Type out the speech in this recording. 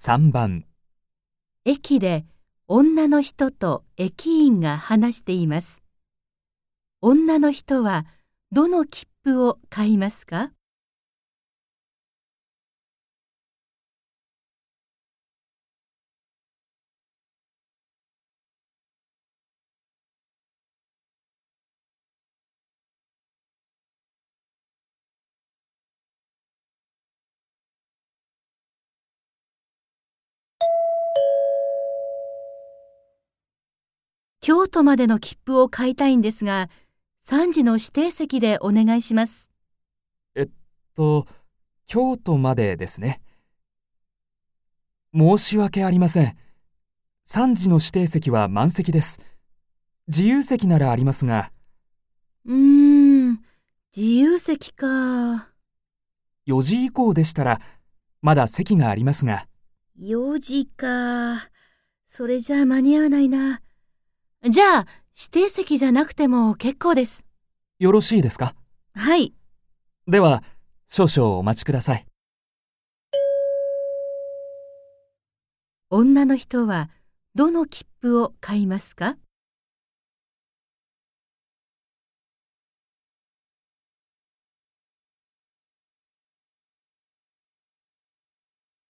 3番、駅で女の人と駅員が話しています。女の人はどの切符を買いますか？京都までの切符を買いたいんですが、3時の指定席でお願いします。と、京都までですね。申し訳ありません。3時の指定席は満席です。自由席ならありますが、うーん、自由席か。4時以降でしたら、まだ席がありますが、4時か。それじゃあ間に合わないな。じゃあ、指定席じゃなくても結構です。よろしいですか？はい。では、少々お待ちください。女の人はどの切符を買いますか？